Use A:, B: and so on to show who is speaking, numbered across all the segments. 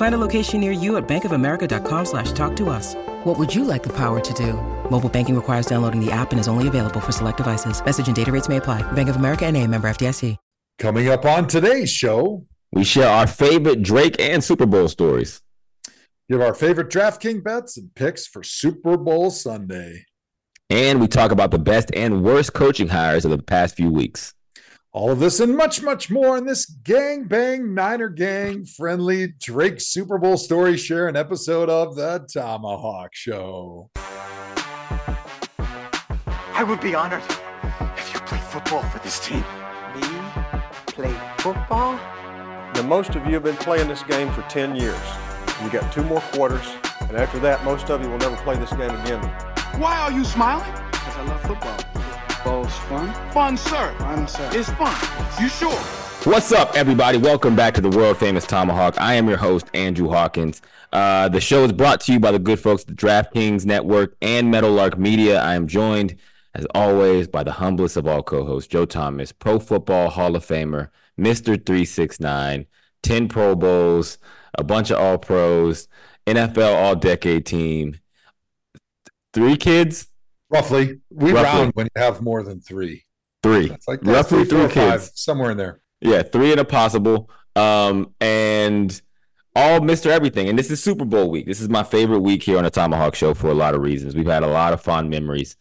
A: Find a location near you at bankofamerica.com slash talk to us. What would you like the power to do? Mobile banking requires downloading the app and is only available for select devices. Message and data rates may apply. Bank of America and a member FDIC.
B: Coming up on today's show,
C: we share our favorite Drake and Super Bowl stories.
B: Give our favorite DraftKings bets and picks for Super Bowl Sunday.
C: And we talk about the best and worst coaching hires of the past few weeks.
B: All of this and much, much more in this gang bang Niner gang friendly Drake Super Bowl story share an episode of the ThomaHawk Show.
D: I would be honored if you played football for this team.
E: Me? Play football?
F: The most of you have been playing this game for 10 years. You got two more quarters, and after that, most of you will never play this game again.
G: Why are you smiling?
E: Because I love football. Football's fun.
G: Fun, sir.
E: Fun, sir.
G: It's fun. You sure?
C: What's up, everybody? Welcome back to the world famous ThomaHawk. I am your host, Andrew Hawkins. Uh, the show is brought to you by the good folks at the DraftKings Network and Meadowlark Media. I am joined, as always, by the humblest of all co-hosts, Joe Thomas, Pro Football Hall of Famer, Mister Three Six Nine, ten Pro Bowls, a bunch of All Pros, NFL All Decade Team, three kids,
B: roughly. We
C: Roughly.
B: round when you have more than three.
C: three,
B: It's like that's
C: roughly
B: three,
C: three
B: five,
C: kids.
B: somewhere in there.
C: Yeah, three and a possible. Um, and all Mr. Everything. And this is Super Bowl week. This is my favorite week here on the ThomaHawk Show for a lot of reasons. We've had a lot of fond memories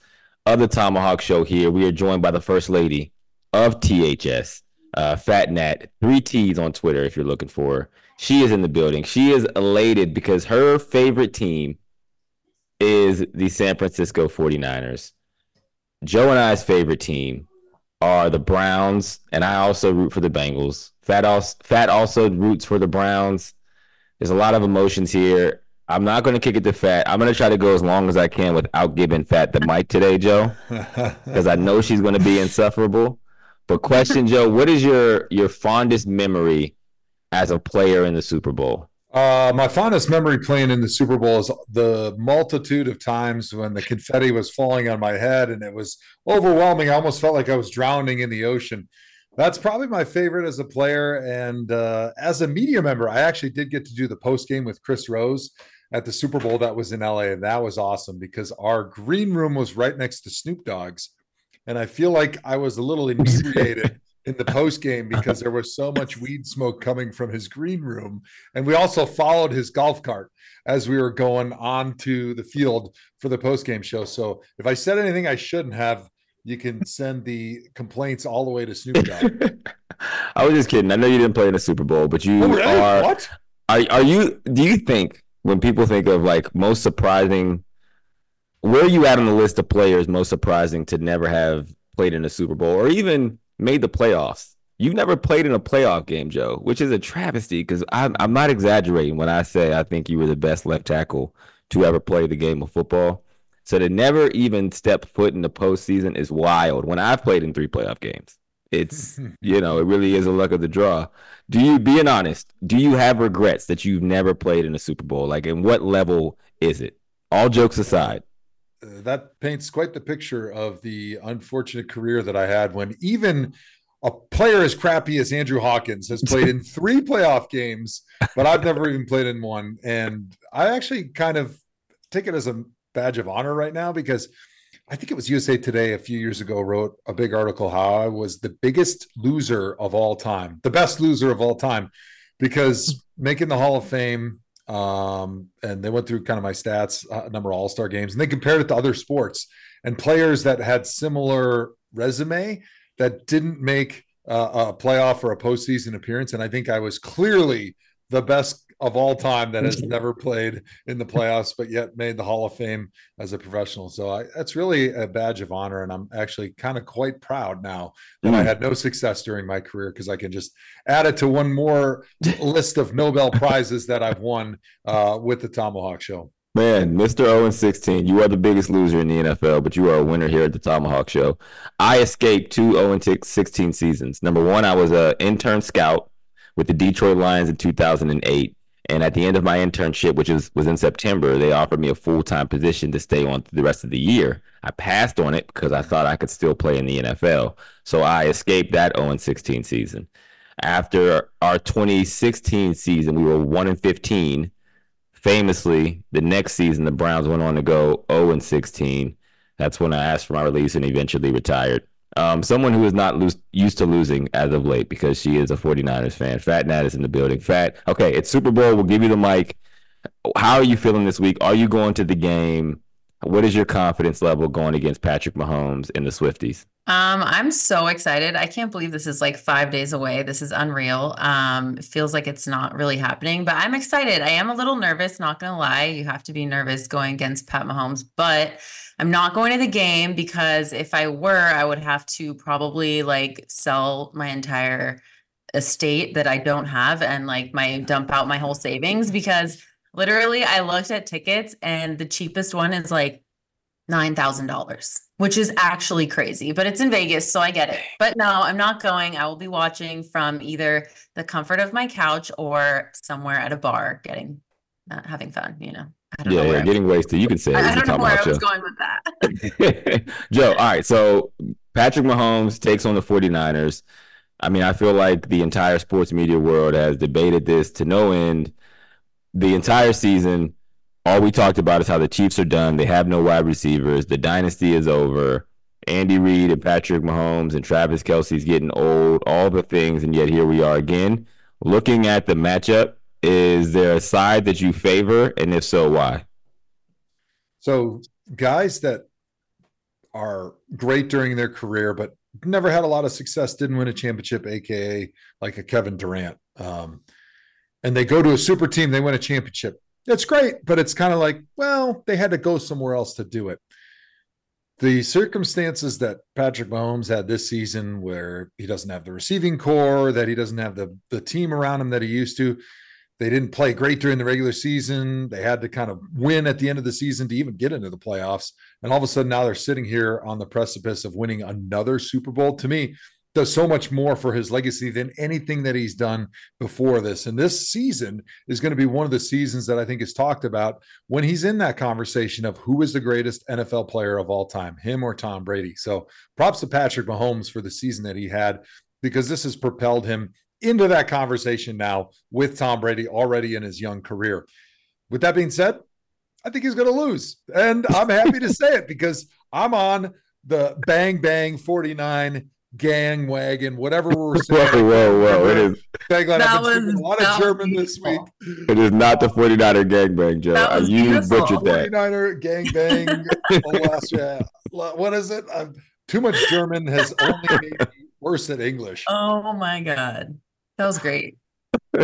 C: of the ThomaHawk Show here. We are joined by the First Lady of THS, uh, Phat Nat, three T's on Twitter if you're looking for her. She is in the building. She is elated because her favorite team is the San Francisco 49ers. Joe and I's favorite team are the Browns, and I also root for the Bengals. Phat also, Phat also roots for the Browns. There's a lot of emotions here. I'm not going to kick it to Phat. I'm going to try to go as long as I can without giving Phat the mic today, Joe, because I know she's going to be insufferable. But question, Joe, what is your your fondest memory as a player in the Super Bowl?
B: Uh, my fondest memory playing in the Super Bowl is the multitude of times when the confetti was falling on my head and it was overwhelming. I almost felt like I was drowning in the ocean. That's probably my favorite as a player. And uh, as a media member, I actually did get to do the post game with Chris Rose at the Super Bowl that was in LA. And that was awesome because our green room was right next to Snoop Dogg's. And I feel like I was a little inebriated in the post game because there was so much weed smoke coming from his green room. And we also followed his golf cart as we were going on to the field for the post game show. So if I said anything I shouldn't have, you can send the complaints all the way to Snoop Dogg.
C: I was just kidding. I know you didn't play in the Super Bowl, but you
B: Oh, really?
C: are.
B: What?
C: Are are you? Do you think when people think of like most surprising, where are you at on the list of players most surprising to never have played in a Super Bowl or even made the playoffs? You've never played in a playoff game, Joe, which is a travesty because I'm I'm not exaggerating when I say I think you were the best left tackle to ever play the game of football. So to never even step foot in the postseason is wild. When I've played in three playoff games, it's you know it really is a luck of the draw. Do you being honest? Do you have regrets that you've never played in a Super Bowl? Like, and what level is it? All jokes aside,
B: that paints quite the picture of the unfortunate career that I had when even a player as crappy as Andrew Hawkins has played in three playoff games, but I've never even played in one. And I actually kind of take it as a badge of honor right now because I think it was USA Today a few years ago wrote a big article how I was the biggest loser of all time, the best loser of all time, because making the Hall of Fame, um, and they went through kind of my stats, uh, number of All Star games, and they compared it to other sports and players that had similar resume that didn't make uh, a playoff or a postseason appearance. And I think I was clearly the best of all time that has never played in the playoffs, but yet made the Hall of Fame as a professional. So I, that's really a badge of honor. And I'm actually kind of quite proud now that I
C: Mm.
B: had no success during my career because I can just add it to one more list of Nobel Prizes that I've won uh, with the ThomaHawk Show.
C: Man, Mr. 0 16, you are the biggest loser in the NFL, but you are a winner here at the ThomaHawk Show. I escaped two 0 16 seasons. Number one, I was an intern scout with the Detroit Lions in 2008. And at the end of my internship, which was, was in September, they offered me a full time position to stay on the rest of the year. I passed on it because I thought I could still play in the NFL. So I escaped that 0 16 season. After our 2016 season, we were 1 and 15 famously, the next season, the Browns went on to go 0 and 16. That's when I asked for my release and eventually retired. Um, someone who is not used to losing as of late because she is a 49ers fan. Phat Nat is in the building. Phat, okay, it's Super Bowl. We'll give you the mic. How are you feeling this week? Are you going to the game? What is your confidence level going against Patrick Mahomes and the Swifties?
H: Um, I'm so excited. I can't believe this is like five days away. This is unreal. Um, it feels like it's not really happening, but I'm excited. I am a little nervous, not gonna lie. You have to be nervous going against Pat Mahomes, but I'm not going to the game because if I were, I would have to probably like sell my entire estate that I don't have and like my dump out my whole savings because literally I looked at tickets and the cheapest one is like $9,000, which is actually crazy, but it's in Vegas, so I get it. But no, I'm not going. I will be watching from either the comfort of my couch or somewhere at a bar getting uh, having fun, you know. I don't
C: Yeah,
H: know
C: yeah, getting wasted. You can say it.
H: I, I don't know where I was
C: Show.
H: going with that.
C: Joe, all right. So Patrick Mahomes takes on the 49ers. I mean, I feel like the entire sports media world has debated this to no end. The entire season, all we talked about is how the Chiefs are done. They have no wide receivers. The dynasty is over. Andy Reid and Patrick Mahomes and Travis Kelce's getting old, all the things, and yet here we are again. Looking at the matchup, is there a side that you favor? And if so, why?
B: So guys that are great during their career, but never had a lot of success, didn't win a championship, aka like a Kevin Durant. Um, and they go to a super team, they win a championship. That's great, but it's kind of like, well, they had to go somewhere else to do it. The circumstances that Patrick Mahomes had this season, where he doesn't have the receiving core, that he doesn't have the the team around him that he used to, they didn't play great during the regular season. They had to kind of win at the end of the season to even get into the playoffs. And all of a sudden now they're sitting here on the precipice of winning another Super Bowl. To me, does so much more for his legacy than anything that he's done before this. And this season is going to be one of the seasons that I think is talked about when he's in that conversation of who is the greatest NFL player of all time, him or Tom Brady. So props to Patrick Mahomes for the season that he had because this has propelled him into that conversation now with Tom Brady already in his young career. With that being said, I think he's going to lose. And I'm happy to say it because I'm on the bang bang 49 gang wagon, whatever we're saying.
C: Whoa, whoa, whoa. It is.
H: That
B: I've been
H: was
B: a lot of German this week.
C: It is not the 49er gangbang, Joe.
H: That
C: Uh,
H: was
C: you
H: beautiful.
C: butchered that.
B: 49er gang bang. Austria. What is it? i too much German has only made me worse at English.
H: Oh my god, that was great.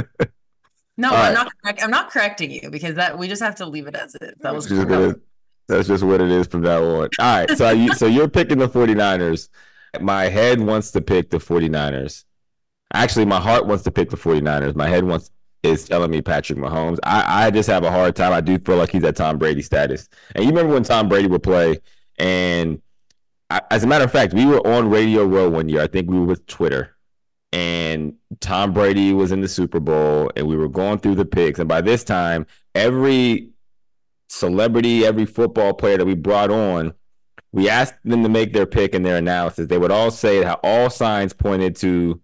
H: No,
C: All
H: I'm
C: right.
H: not. Correct, I'm not correcting you because that we just have to leave it as it. That was.
C: Just
H: that was-
C: that's just what it is from now on. All right. So you so you're picking the 49ers. My head wants to pick the 49ers. Actually, my heart wants to pick the 49ers. My head wants is telling me Patrick Mahomes. I, I just have a hard time. I do feel like he's at Tom Brady status. And you remember when Tom Brady would play, and I, as a matter of fact, we were on Radio Row one year. I think we were with Twitter, and Tom Brady was in the Super Bowl, and we were going through the picks. And by this time, every celebrity, every football player that we brought on, we asked them to make their pick and their analysis. They would all say how all signs pointed to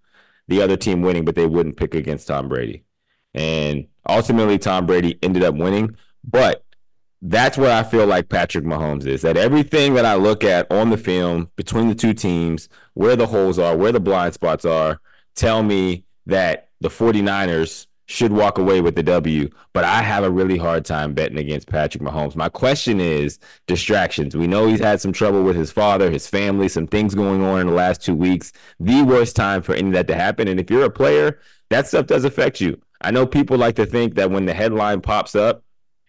C: the other team winning, but they wouldn't pick against Tom Brady. And ultimately, Tom Brady ended up winning. But that's where I feel like Patrick Mahomes is. That everything that I look at on the film between the two teams, where the holes are, where the blind spots are, tell me that the 49ers should walk away with the W. But I have a really hard time betting against Patrick Mahomes. My question is distractions. We know he's had some trouble with his father, his family, some things going on in the last two weeks. The worst time for any of that to happen. And if you're a player, that stuff does affect you. I know people like to think that when the headline pops up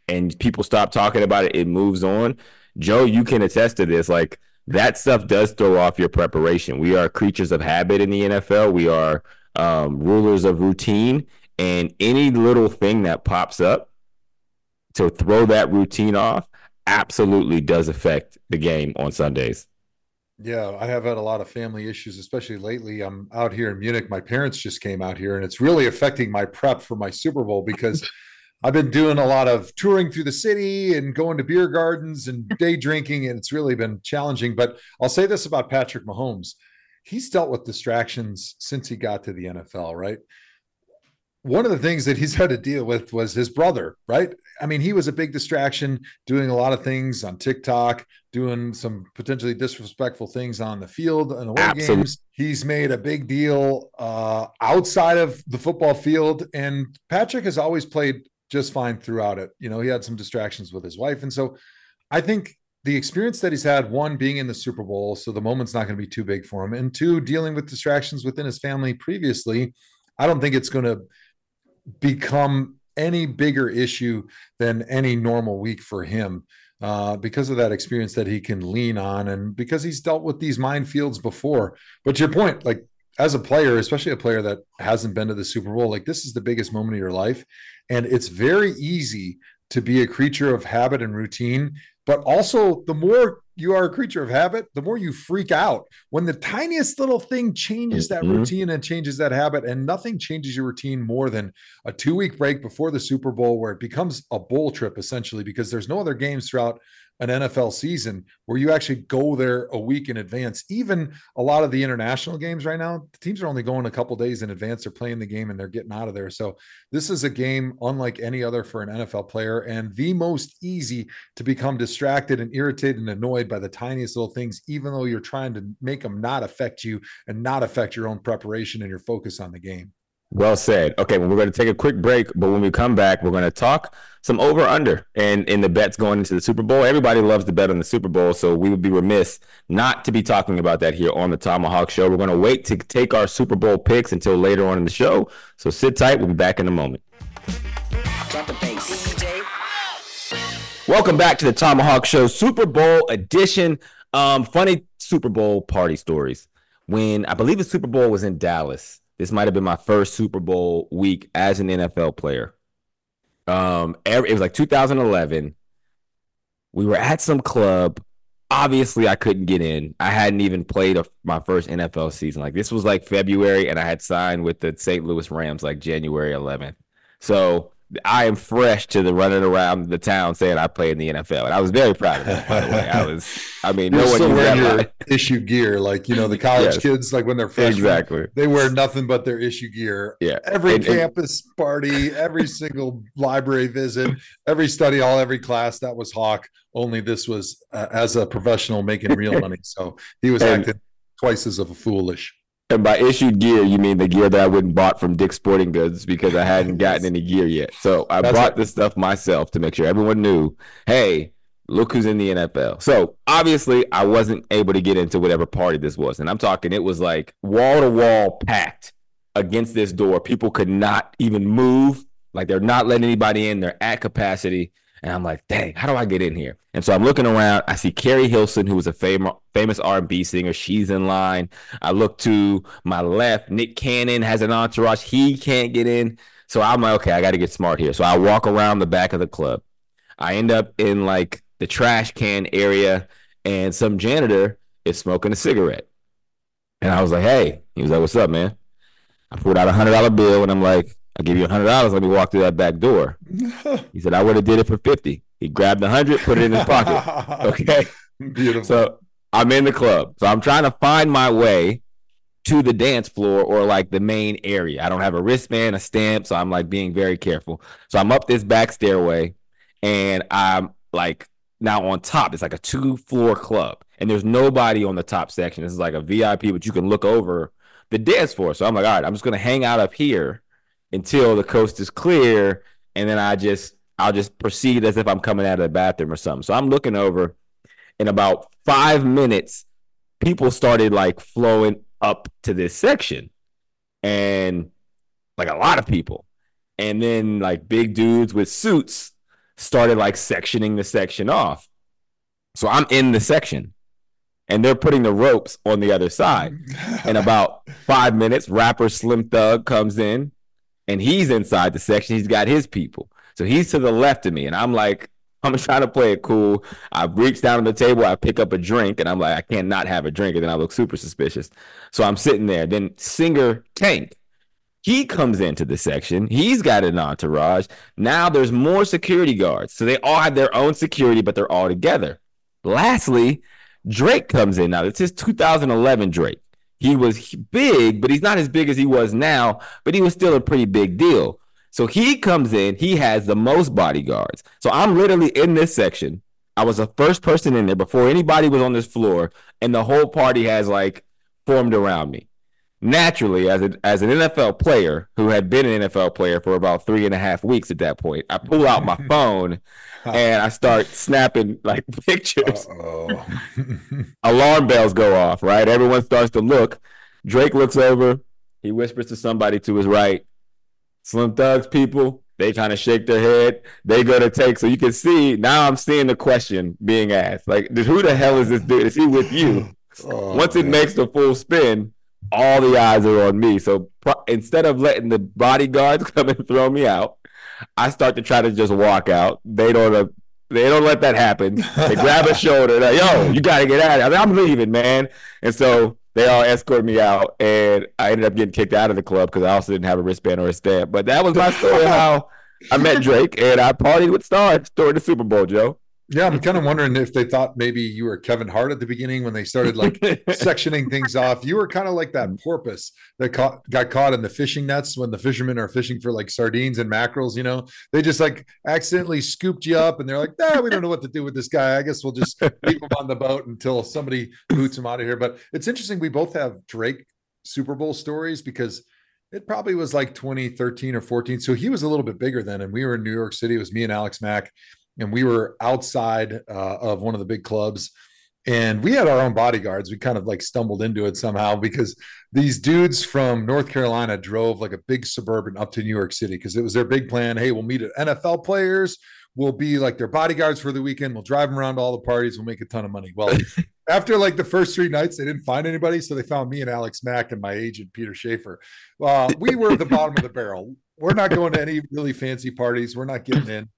C: and people stop talking about it, it moves on. Joe, you can attest to this. Like that stuff does throw off your preparation. We are creatures of habit in the NFL. We are um, rulers of routine, and any little thing that pops up to throw that routine off absolutely does affect the game on Sundays.
B: Yeah, I have had a lot of family issues, especially lately. I'm out here in Munich. My parents just came out here, and it's really affecting my prep for my Super Bowl because I've been doing a lot of touring through the city and going to beer gardens and day drinking, and it's really been challenging. But I'll say this about Patrick Mahomes he's dealt with distractions since he got to the NFL, right? One of the things that he's had to deal with was his brother, right? I mean, he was a big distraction doing a lot of things on TikTok, doing some potentially disrespectful things on the field and away Absolutely. games. He's made a big deal uh, outside of the football field, and Patrick has always played just fine throughout it. You know, he had some distractions with his wife, and so I think the experience that he's had one being in the super bowl so the moment's not going to be too big for him and two dealing with distractions within his family previously i don't think it's going to become any bigger issue than any normal week for him uh, because of that experience that he can lean on and because he's dealt with these minefields before. But your point, like as a player, especially a player that hasn't been to the Super Bowl, like this is the biggest moment of your life. And it's very easy to be a creature of habit and routine but also the more you are a creature of habit, the more you freak out when the tiniest little thing changes that mm-hmm. routine and changes that habit. And nothing changes your routine more than a two week break before the Super Bowl, where it becomes a bowl trip essentially, because there's no other games throughout an NFL season where you actually go there a week in advance. Even a lot of the international games right now, the teams are only going a couple days in advance. They're playing the game and they're getting out of there. So this is a game unlike any other for an NFL player and the most easy to become distracted and irritated and annoyed by the tiniest little things, even though you're trying to make them not affect you and not affect your own preparation and your focus on the game.
C: Well said. Okay, well, we're going to take a quick break, but when we come back, we're going to talk some over under and in the bets going into the Super Bowl. Everybody loves to bet on the Super Bowl, so we would be remiss not to be talking about that here on the ThomaHawk Show. We're going to wait to take our Super Bowl picks until later on in the show. So sit tight. We'll be back in a moment. Welcome back to the ThomaHawk Show Super Bowl edition. Um, funny Super Bowl party stories. When I believe the Super Bowl was in Dallas this might have been my first Super Bowl week as an NFL player. Um, every, it was like 2011. We were at some club. Obviously, I couldn't get in. I hadn't even played a, my first NFL season. Like this was like February, and I had signed with the St. Louis Rams like January 11th. So I am fresh to the running around the town saying I play in the NFL, and I was very proud of that. By the way, I was. I mean, You're no one wearing
B: your issue gear, like you know the college yes. kids, like when they're freshmen,
C: exactly.
B: They wear nothing but their issue gear.
C: Yeah,
B: every and, campus and, party, every single library visit, every study hall, every class. That was Hawk. Only this was uh, as a professional making real money. So he was and, acting twice as of a foolish.
C: And by issued gear, you mean the gear that I wouldn't bought from Dick's Sporting Goods because I hadn't gotten any gear yet. So I That's bought right. this stuff myself to make sure everyone knew, hey, look who's in the NFL. So obviously, I wasn't able to get into whatever party this was. And I'm talking, it was like wall to wall packed against this door. People could not even move. Like they're not letting anybody in. They're at capacity. And I'm like, dang, how do I get in here? And so I'm looking around. I see Keri Hilson, who was a famous famous R&B singer. She's in line. I look to my left. Nick Cannon has an entourage. He can't get in. So I'm like, okay, I got to get smart here. So I walk around the back of the club. I end up in like the trash can area, and some janitor is smoking a cigarette. And I was like, hey, he was like, what's up, man? I pulled out a hundred dollar bill, and I'm like, I'll give you a hundred dollars. Let me walk through that back door. he said, I would have did it for 50. He grabbed the hundred, put it in his pocket. Okay.
B: Beautiful.
C: So I'm in the club. So I'm trying to find my way to the dance floor or like the main area. I don't have a wristband, a stamp. So I'm like being very careful. So I'm up this back stairway and I'm like now on top. It's like a two floor club and there's nobody on the top section. This is like a VIP, but you can look over the dance floor. So I'm like, all right, I'm just going to hang out up here until the coast is clear, and then I just I'll just proceed as if I'm coming out of the bathroom or something. So I'm looking over. In about five minutes, people started like flowing up to this section, and like a lot of people. and then like big dudes with suits started like sectioning the section off. So I'm in the section and they're putting the ropes on the other side. In about five minutes, rapper Slim Thug comes in and he's inside the section. He's got his people. So he's to the left of me. And I'm like, I'm trying to play it cool. I reach down on the table, I pick up a drink, and I'm like, I can't not have a drink. And then I look super suspicious. So I'm sitting there. Then singer Tank, he comes into the section. He's got an entourage. Now there's more security guards. So they all have their own security, but they're all together. Lastly, Drake comes in. Now, this is 2011 Drake. He was big, but he's not as big as he was now, but he was still a pretty big deal. So he comes in, he has the most bodyguards. So I'm literally in this section. I was the first person in there before anybody was on this floor, and the whole party has like formed around me. Naturally, as a, as an NFL player who had been an NFL player for about three and a half weeks at that point, I pull out my phone and I start snapping like pictures. Alarm bells go off, right? Everyone starts to look. Drake looks over. He whispers to somebody to his right. Slim Thugs people, they kind of shake their head. They go to take. So you can see now I'm seeing the question being asked. Like, who the hell is this dude? Is he with you? Oh, Once it makes the full spin, all the eyes are on me. So pro- instead of letting the bodyguards come and throw me out, I start to try to just walk out. They don't. Uh, they don't let that happen. They grab a shoulder. Like, Yo, you got to get out of here. I'm leaving, man. And so they all escorted me out, and I ended up getting kicked out of the club because I also didn't have a wristband or a stamp. But that was my story how I met Drake, and I partied with stars during the Super Bowl, Joe.
B: Yeah, I'm kind of wondering if they thought maybe you were Kevin Hart at the beginning when they started like sectioning things off. You were kind of like that porpoise that caught, got caught in the fishing nets when the fishermen are fishing for like sardines and mackerels. You know, they just like accidentally scooped you up, and they're like, "Nah, we don't know what to do with this guy. I guess we'll just leave him on the boat until somebody boots him out of here." But it's interesting. We both have Drake Super Bowl stories because it probably was like 2013 or 14. So he was a little bit bigger then, and we were in New York City. It was me and Alex Mack and we were outside uh, of one of the big clubs and we had our own bodyguards. We kind of like stumbled into it somehow because these dudes from north carolina drove like a big suburban up to new york city because it was their big plan. Hey we'll meet at nfl players. We'll be like their bodyguards for the weekend. We'll drive them around to all the parties. We'll make a ton of money. Well after like the first three nights they didn't find anybody so they found me and alex mack and my agent peter schaefer. Uh, we were at the bottom of the barrel. We're not going to any really fancy parties. We're not getting in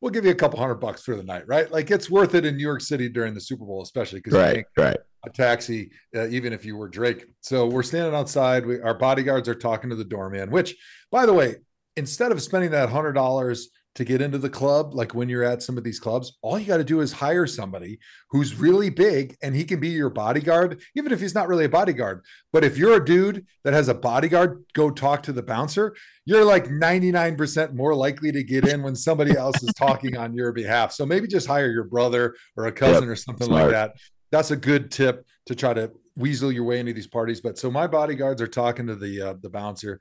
B: we'll give you a couple hundred bucks for the night, right? Like it's worth it in New York City during the Super Bowl, especially because
C: right, right.
B: a taxi, uh, even if you were Drake. So we're standing outside. We, our bodyguards are talking to the doorman. Which, by the way, instead of spending that hundred dollars to get into the club, like when you're at some of these clubs, all you got to do is hire somebody who's really big and he can be your bodyguard, even if he's not really a bodyguard. But if you're a dude that has a bodyguard, go talk to the bouncer, you're like 99% more likely to get in when somebody else is talking on your behalf. So maybe just hire your brother or a cousin yep, or something smart. like that. That's a good tip to try to weasel your way into these parties. But so my bodyguards are talking to the uh, the bouncer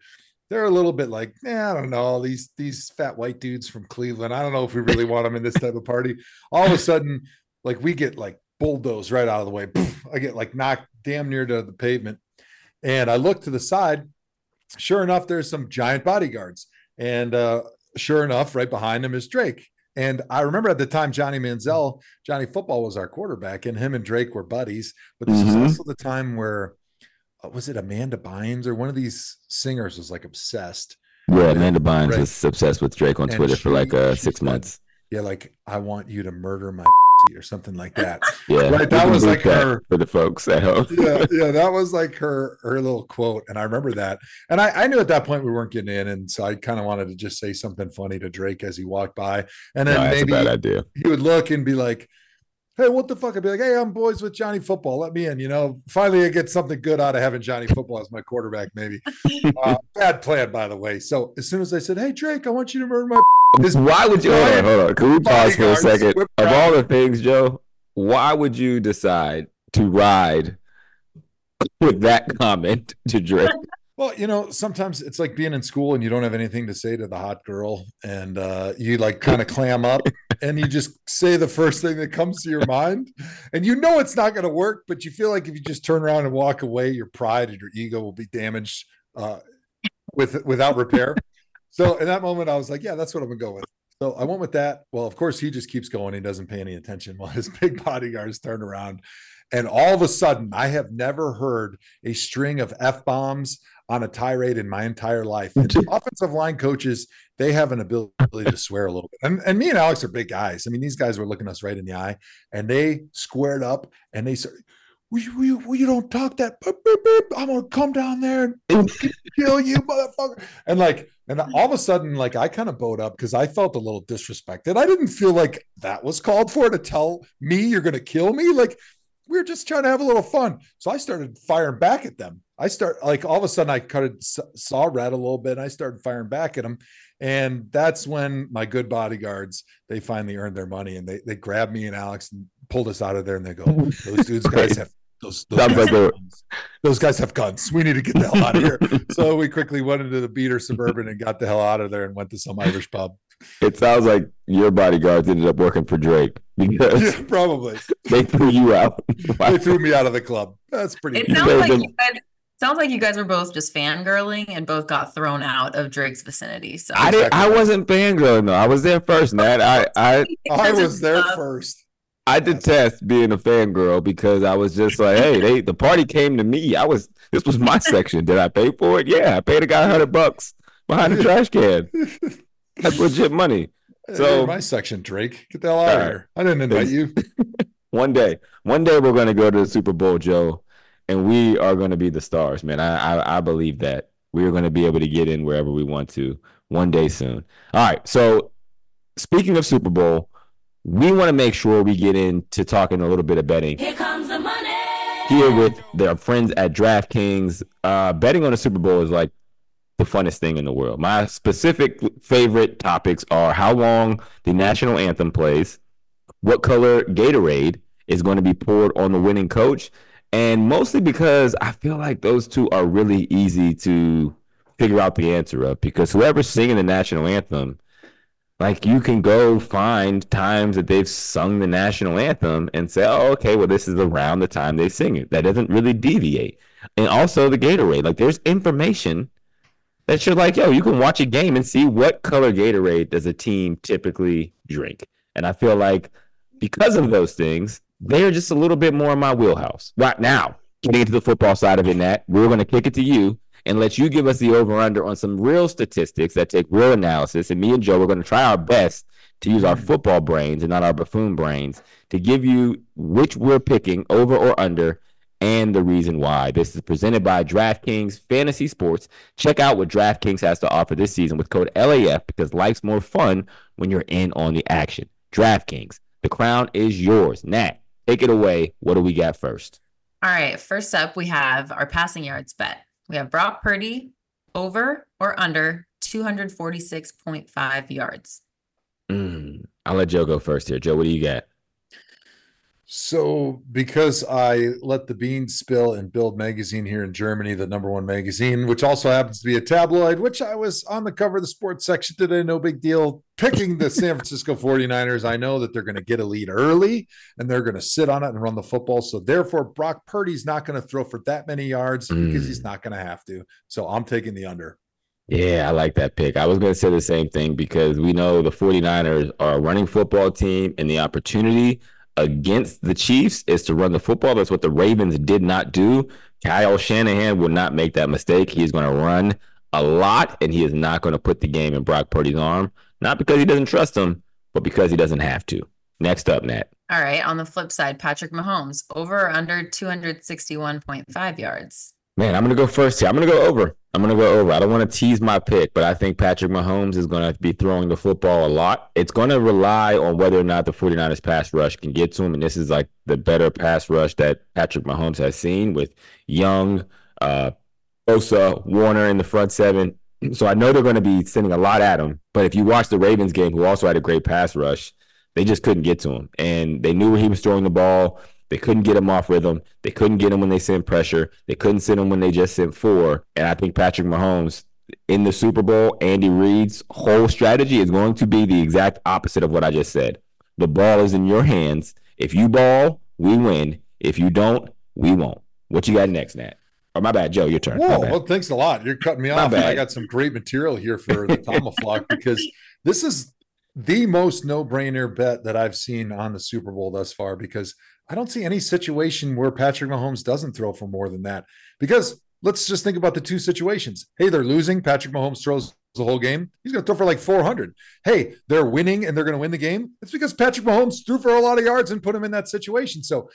B: they're a little bit like, eh, I don't know, these these fat white dudes from Cleveland. I don't know if we really want them in this type of party. All of a sudden, like we get like bulldozed right out of the way. I get like knocked damn near to the pavement. And I look to the side. Sure enough, there's some giant bodyguards. And uh, sure enough, right behind him is Drake. And I remember at the time Johnny Manziel, Johnny Football was our quarterback, and him and Drake were buddies. But this mm-hmm. was also the time where was it Amanda Bynes or one of these singers was like obsessed.
C: Yeah, Amanda Bynes right. was obsessed with Drake on Twitter she, for like uh, six months.
B: Yeah, like I want you to murder my or something like that.
C: yeah, right. That was like her for the folks at home.
B: yeah, yeah, that was like her her little quote, and I remember that. And I, I knew at that point we weren't getting in, and so I kind of wanted to just say something funny to Drake as he walked by, and then no, maybe
C: bad idea.
B: he would look and be like, hey, what the fuck? I'd be like, hey, I'm boys with Johnny Football. Let me in. You know, finally, I get something good out of having Johnny Football as my quarterback. Maybe uh, bad plan, by the way. So as soon as I said, hey, Drake, I want you to murder my.
C: This, why would you? Hold on, hold on. Can we pause for a second? Of all the things, Joe, why would you decide to ride with that comment to Drake?
B: Well, you know, sometimes it's like being in school and you don't have anything to say to the hot girl, and uh, you like kind of clam up and you just say the first thing that comes to your mind, and you know it's not going to work, but you feel like if you just turn around and walk away, your pride and your ego will be damaged uh, with without repair. So in that moment, I was like, yeah, that's what I'm gonna go with. So I went with that. Well, of course, he just keeps going. He doesn't pay any attention while his big bodyguards turn around. And all of a sudden, I have never heard a string of F bombs on a tirade in my entire life. And offensive line coaches, they have an ability to swear a little bit. And, and me and Alex are big guys. I mean, these guys were looking us right in the eye and they squared up and they said, we, we, we, you don't talk that. I'm gonna come down there and kill you, motherfucker. And like, and all of a sudden, like I kind of bowed up because I felt a little disrespected. I didn't feel like that was called for to tell me you're gonna kill me. Like we were just trying to have a little fun. So I started firing back at them. I start like all of a sudden I cut it, saw red a little bit. And I started firing back at them, and that's when my good bodyguards they finally earned their money and they they grabbed me and Alex and pulled us out of there and they go, those dudes guys have those those guys,
C: like
B: have guns. those guys have guns. We need to get the hell out of here. so we quickly went into the beater suburban and got the hell out of there and went to some Irish pub.
C: It sounds like your bodyguards ended up working for Drake because
B: Yeah, probably.
C: they threw you out.
B: They threw me out of the club. That's pretty.
H: It
B: good.
H: sounds like you guys sounds like you guys were both just fangirling and both got thrown out of Drake's vicinity. So
C: I didn't. I wasn't fangirling though. I was there first, Nat. I I
B: I was there
H: love.
B: first.
C: I detest being a fangirl because I was just like, hey, they the party came to me. I was this was my section. Did I pay for it? Yeah, I paid a guy hundred bucks behind the trash can. That's legit money.
B: So
C: So-
B: my section, Drake, get the hell out of here. I didn't invite you.
C: One day, one day we're gonna go to the Super Bowl, Joe, and we are gonna be the stars, man. I I, I believe that we are gonna be able to get in wherever we want to one day soon. All right. So speaking of Super Bowl, we want to make sure we get into talking a little bit of betting.
I: Here comes the money.
C: here with their friends at DraftKings. Uh, betting on the Super Bowl is like the funnest thing in the world. My specific favorite topics are how long the national anthem plays, what color Gatorade is going to be poured on the winning coach, and mostly because I feel like those two are really easy to figure out the answer of because whoever's singing the national anthem like you can go find times that they've sung the national anthem and say, oh, okay, well, this is around the time they sing it. That doesn't really deviate. And also the Gatorade. Like there's information that you're like, yo, you can watch a game and see what color Gatorade does a team typically drink. And I feel like because of those things, they're just a little bit more in my wheelhouse. Right now, getting into the football side of it, Nat, we're going to kick it to you and let you give us the over under on some real statistics that take real analysis. And me and Joe, we're going to try our best to use our football brains and not our buffoon brains to give you which we're picking over or under and the reason why. This is presented by DraftKings Fantasy Sports. Check out what DraftKings has to offer this season with code LAF because life's more fun when you're in on the action. DraftKings, the crown is yours. Nat, take it away. What do we got first?
H: All right. First up, we have our passing yards bet. We have Brock Purdy over or under 246.5 yards.
C: Mm, I'll let Joe go first here. Joe, what do you got?
B: So, because I let the beans spill in Bild magazine here in Germany, the number one magazine, which also happens to be a tabloid, which I was on the cover of the sports section today, no big deal. Picking the San Francisco 49ers, I know that they're going to get a lead early and they're going to sit on it and run the football. So, therefore, Brock Purdy's not going to throw for that many yards because he's
C: Mm.
B: not going to have to. So, I'm taking the under.
C: Yeah, I like that pick. I was going to say the same thing because we know the 49ers are a running football team and the opportunity against the Chiefs is to run the football. That's what the Ravens did not do. Kyle Shanahan will not make that mistake. He's going to run a lot and he is not going to put the game in Brock Purdy's arm, not because he doesn't trust him, but because he doesn't have to. Next up, Nat.
H: All right. On the flip side, Patrick Mahomes over or under 261.5 yards.
C: Man, I'm going to go first here. I'm going to go over. I'm going to go over. I don't want to tease my pick, but I think Patrick Mahomes is going to be throwing the football a lot. It's going to rely on whether or not the 49ers pass rush can get to him. And this is like the better pass rush that Patrick Mahomes has seen with Young, uh, Osa, Warner in the front seven. So I know they're going to be sending a lot at him. But if you watch the Ravens game, who also had a great pass rush, they just couldn't get to him. And they knew he was throwing the ball. They couldn't get him off rhythm. They couldn't get him when they sent pressure. They couldn't send him when they just sent four. And I think Patrick Mahomes in the Super Bowl, Andy Reid's whole strategy is going to be the exact opposite of what I just said. The ball is in your hands. If you ball, we win. If you don't, we won't. What you got next, Nat? Oh, my bad, Joe. Your turn.
B: Whoa, well, thanks a lot. You're cutting me
C: My
B: off.
C: bad.
B: I got some great material here for the ThomaHawk because this is the most no-brainer bet that I've seen on the Super Bowl thus far because I don't see any situation where Patrick Mahomes doesn't throw for more than that. Because let's just think about the two situations. Hey, they're losing. Patrick Mahomes throws the whole game. He's going to throw for like 400. Hey, they're winning and they're going to win the game. It's because Patrick Mahomes threw for a lot of yards and put him in that situation. So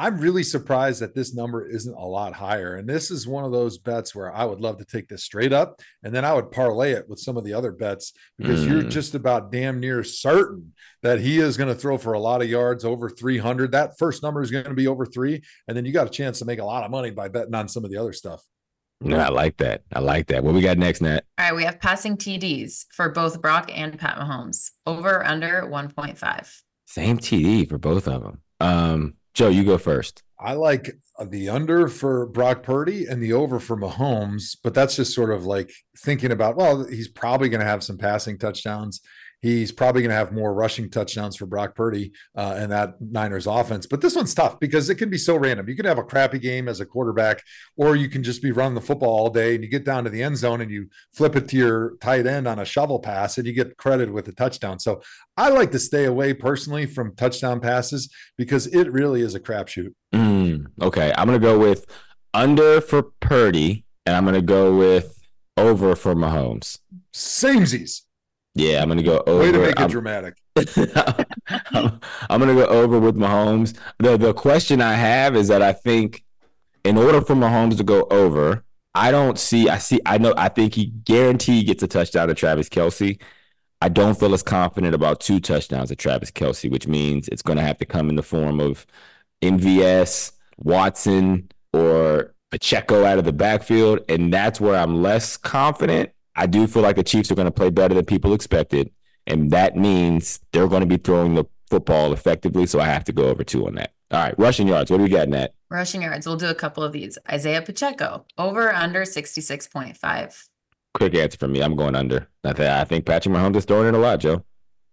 B: I'm really surprised that this number isn't a lot higher. And this is one of those bets where I would love to take this straight up and then I would parlay it with some of the other bets because you're
C: Mm.
B: just about damn near certain that he is going to throw for a lot of yards over 300. That first number is going to be over three. And then you got a chance to make a lot of money by betting on some of the other stuff.
C: No, I like that. I like that. What we got next, Nat?
H: All right, we have passing TDs for both Brock and Pat Mahomes. Over or under 1.5.
C: Same TD for both of them. Um, Joe, you go first.
B: I like the under for Brock Purdy and the over for Mahomes, but that's just sort of like thinking about, well, he's probably going to have some passing touchdowns. He's probably going to have more rushing touchdowns for Brock Purdy uh, and that Niners offense. But this one's tough because it can be so random. You can have a crappy game as a quarterback, or you can just be running the football all day and you get down to the end zone and you flip it to your tight end on a shovel pass and you get credited with a touchdown. So I like to stay away personally from touchdown passes because it really is a crapshoot.
C: Mm, okay, I'm gonna go with under for Purdy, and I'm gonna go with over for Mahomes.
B: Samesies.
C: Yeah, I'm gonna go over.
B: Way to make it
C: I'm-
B: dramatic.
C: I'm, I'm gonna go over with Mahomes. The the question I have is that I think in order for Mahomes to go over, I don't see I see I know I think he guaranteed gets a touchdown to Travis Kelce. I don't feel as confident about two touchdowns to Travis Kelce, which means it's gonna have to come in the form of MVS, Watson, or Pacheco out of the backfield. And that's where I'm less confident. I do feel like the Chiefs are going to play better than people expected. And that means they're going to be throwing the football effectively. So I have to go over two on that. All right, rushing yards. What do we got, Nat?
H: Rushing yards. We'll do a couple of these. Isaiah Pacheco. Over under 66.5.
C: Quick answer for me. I'm going under. I, th- I think Patrick Mahomes is throwing it a lot, Joe.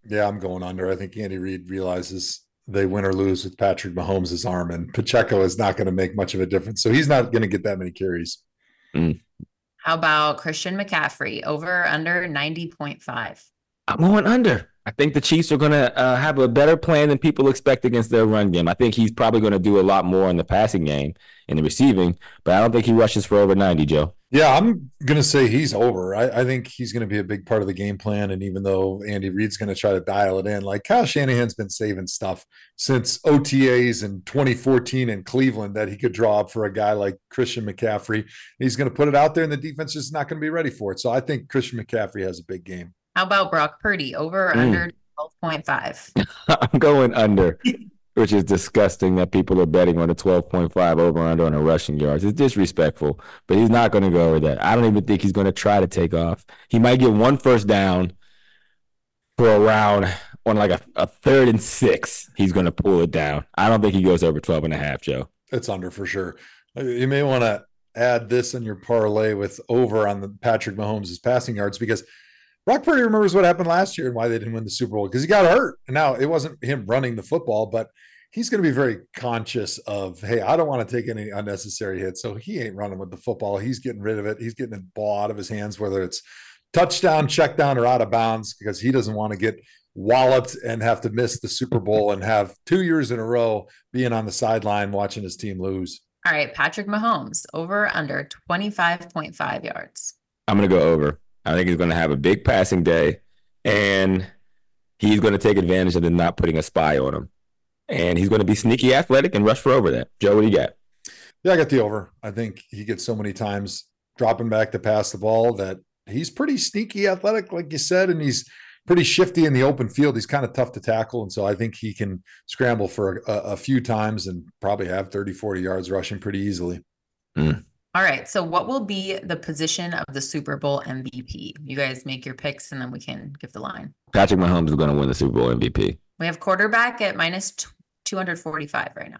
B: Yeah, I'm going under. I think Andy Reid realizes they win or lose with Patrick Mahomes' arm, and Pacheco is not going to make much of a difference. So he's not going to get that many carries. Mm.
H: How about Christian McCaffrey? Over or under 90.5.
C: I'm going under. I think the Chiefs are going to uh, have a better plan than people expect against their run game. I think he's probably going to do a lot more in the passing game and the receiving, but I don't think he rushes for over 90, Joe.
B: Yeah, I'm going to say he's over. I, I think he's going to be a big part of the game plan. And even though Andy Reid's going to try to dial it in, like Kyle Shanahan's been saving stuff since OTAs in 2014 in Cleveland that he could draw up for a guy like Christian McCaffrey. He's going to put it out there, and the defense is not going to be ready for it. So I think Christian McCaffrey has a big game.
H: How about Brock Purdy? Over or
C: Mm.
H: under 12.5.
C: I'm going under, which is disgusting that people are betting on a 12.5 over under on a rushing yards. It's disrespectful, but he's not going to go over that. I don't even think he's going to try to take off. He might get one first down for a round on like a, a third and six. He's going to pull it down. I don't think he goes over 12 and a half, Joe.
B: It's under for sure. Uh, You may want to add this in your parlay with over on the Patrick Mahomes' passing yards because Brock Purdy remembers what happened last year and why they didn't win the Super Bowl because he got hurt. And now it wasn't him running the football, but he's going to be very conscious of, hey, I don't want to take any unnecessary hits. So he ain't running with the football. He's getting rid of it. He's getting the ball out of his hands, whether it's touchdown, check down, or out of bounds, because he doesn't want to get walloped and have to miss the Super Bowl and have two years in a row being on the sideline watching his team lose.
H: All right, Patrick Mahomes. Over under 25.5 yards.
C: I'm going to go over. I think he's going to have a big passing day, and he's going to take advantage of them not putting a spy on him. And he's going to be sneaky athletic and rush for over that. Joe, what do you got?
B: Yeah, I got the over. I think he gets so many times dropping back to pass the ball that he's pretty sneaky athletic, like you said, and he's pretty shifty in the open field. He's kind of tough to tackle. And so I think he can scramble for a, a few times and probably have 30, 40 yards rushing pretty easily.
C: Mm.
H: All right. So, what will be the position of the Super Bowl MVP? You guys make your picks and then we can give the line.
C: Patrick Mahomes is going to win the Super Bowl MVP.
H: We have quarterback at minus t- 245 right now.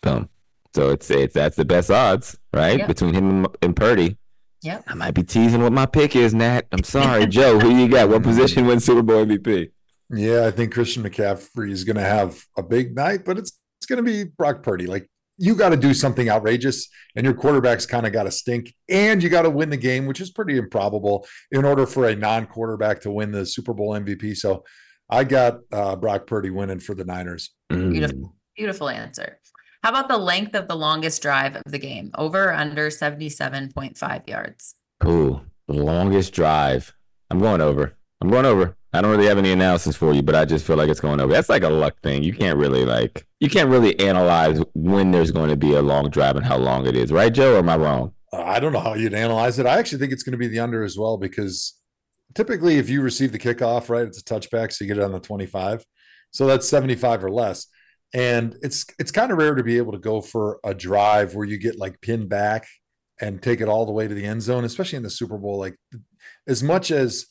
C: Boom. So it's it's that's the best odds, right?
H: Yeah.
C: Between him and, and Purdy.
H: Yep.
C: I might be teasing what my pick is, Nat. I'm sorry, Joe. Who you got? What position wins Super Bowl MVP?
B: Yeah, I think Christian McCaffrey is going to have a big night, but it's it's going to be Brock Purdy. Like you got to do something outrageous, and your quarterback's kind of got to stink, and you got to win the game, which is pretty improbable in order for a non-quarterback to win the Super Bowl MVP. So, I got uh, Brock Purdy winning for the Niners.
C: Mm.
H: Beautiful, beautiful answer. How about the length of the longest drive of the game? Over or under 77.5 yards?
C: Cool. The longest drive. I'm going over. I'm going over. I don't really have any analysis for you, but I just feel like it's going over. That's like a luck thing. You can't really like you can't really analyze when there's going to be a long drive and how long it is, right, Joe? Or am I wrong?
B: Uh, I don't know how you'd analyze it. I actually think it's going to be the under as well because typically if you receive the kickoff, right, it's a touchback, so you get it on the 25. So that's 75 or less. And it's it's kind of rare to be able to go for a drive where you get like pinned back and take it all the way to the end zone, especially in the Super Bowl. Like as much as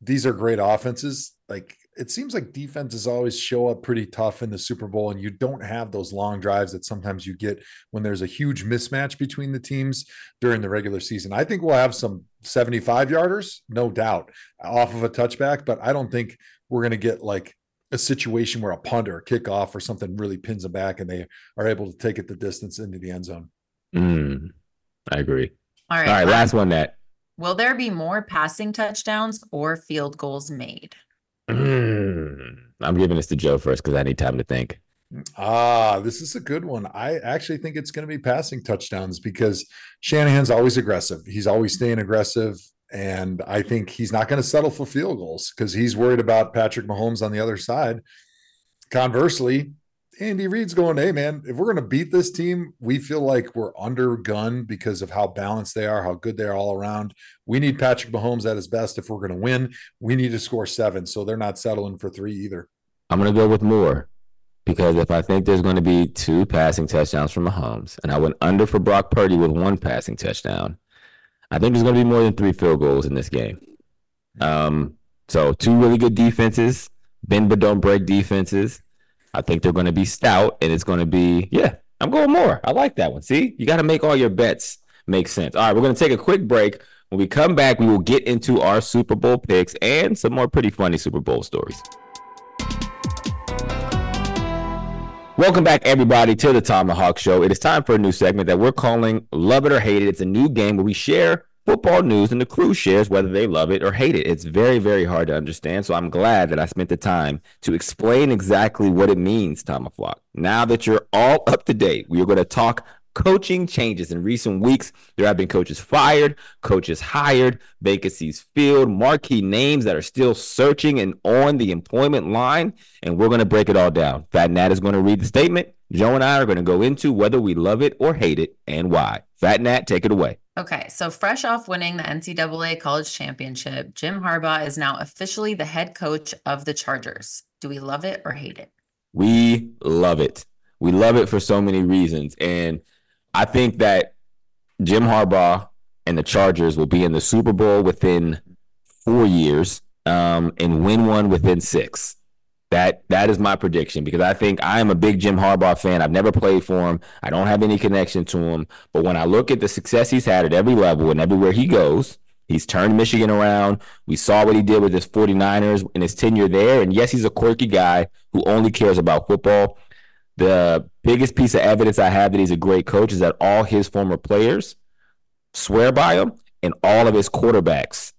B: these are great offenses, like it seems like defenses always show up pretty tough in the Super Bowl, and you don't have those long drives that sometimes you get when there's a huge mismatch between the teams during the regular season. I think we'll have some 75 yarders, no doubt, off of a touchback, but I don't think we're going to get like a situation where a punt or a kickoff or something really pins them back and they are able to take it the distance into the end zone.
C: Mm, I agree.
H: All right.
C: All right, last one. That
H: Will there be more passing touchdowns or field goals made?
C: Mm, I'm giving this to Joe first because I need time to think.
B: Ah, this is a good one. I actually think it's going to be passing touchdowns because Shanahan's always aggressive. He's always staying aggressive. And I think he's not going to settle for field goals because he's worried about Patrick Mahomes on the other side. Conversely, Andy Reid's going, hey, man, if we're going to beat this team, we feel like we're under gun because of how balanced they are, how good they are all around. We need Patrick Mahomes at his best if we're going to win. We need to score seven. So they're not settling for three either.
C: I'm going to go with more because if I think there's going to be two passing touchdowns from Mahomes, and I went under for Brock Purdy with one passing touchdown, I think there's going to be more than three field goals in this game. Um, so two really good defenses, bend but don't break defenses. I think they're going to be stout, and it's going to be yeah. I'm going more. I like that one. See, you got to make all your bets make sense. All right, we're going to take a quick break. When we come back, we will get into our Super Bowl picks and some more pretty funny Super Bowl stories. Welcome back, everybody, to the ThomaHawk Show. It is time for a new segment that we're calling Love It or Hate It. It's a new game where we share football news and the crew shares whether they love it or hate it. It's very, very hard to understand. So I'm glad that I spent the time to explain exactly what it means, ThomaHawk. Now that you're all up to date, we are going to talk coaching changes in recent weeks. There have been coaches fired, coaches hired, vacancies filled, marquee names that are still searching and on the employment line. And we're going to break it all down. Phat Nat is going to read the statement. Joe and I are going to go into whether we love it or hate it and why. Phat Nat, take it away.
H: Okay, so fresh off winning the NCAA College Championship, Jim Harbaugh is now officially the head coach of the Chargers. Do we love it or hate it?
C: We love it. We love it for so many reasons. And I think that Jim Harbaugh and the Chargers will be in the Super Bowl within four years um, and win one within six. That that is my prediction because I think I am a big Jim Harbaugh fan. I've never played for him. I don't have any connection to him. But when I look at the success he's had at every level and everywhere he goes, he's turned Michigan around. We saw what he did with his 49ers in his tenure there. And yes, he's a quirky guy who only cares about football. The biggest piece of evidence I have that he's a great coach is that all his former players swear by him and all of his quarterbacks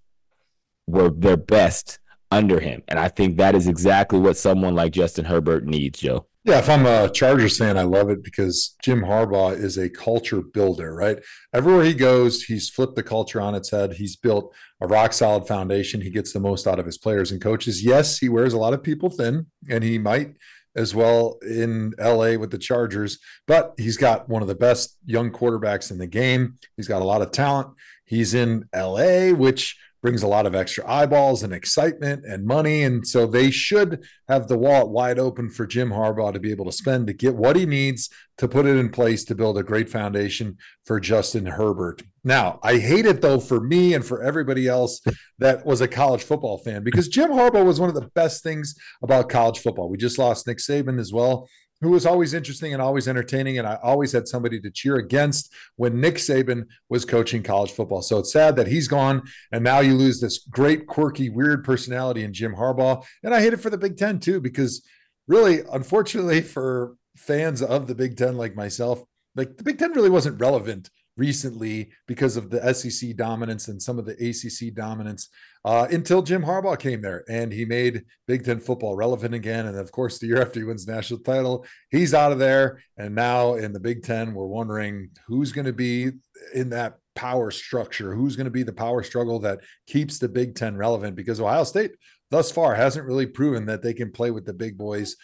C: were their best under him. And I think that is exactly what someone like Justin Herbert needs, Joe.
B: Yeah, if I'm a Chargers fan, I love it because Jim Harbaugh is a culture builder, right? Everywhere he goes, he's flipped the culture on its head. He's built a rock solid foundation. He gets the most out of his players and coaches. Yes, he wears a lot of people thin, and he might as well in LA with the Chargers, but he's got one of the best young quarterbacks in the game. He's got a lot of talent. He's in LA, which brings a lot of extra eyeballs and excitement and money. And so they should have the wallet wide open for Jim Harbaugh to be able to spend to get what he needs to put it in place to build a great foundation for Justin Herbert. Now, I hate it though for me and for everybody else that was a college football fan because Jim Harbaugh was one of the best things about college football. We just lost Nick Saban as well who was always interesting and always entertaining. And I always had somebody to cheer against when Nick Saban was coaching college football. So it's sad that he's gone. And now you lose this great, quirky, weird personality in Jim Harbaugh. And I hate it for the Big Ten too, because really, unfortunately for fans of the Big Ten like myself, like the Big Ten really wasn't relevant recently because of the SEC dominance and some of the ACC dominance uh, until Jim Harbaugh came there and he made Big Ten football relevant again. And of course, the year after he wins national title, he's out of there. And now in the Big Ten, we're wondering who's going to be in that power structure, who's going to be the power struggle that keeps the Big Ten relevant because Ohio State thus far hasn't really proven that they can play with the big boys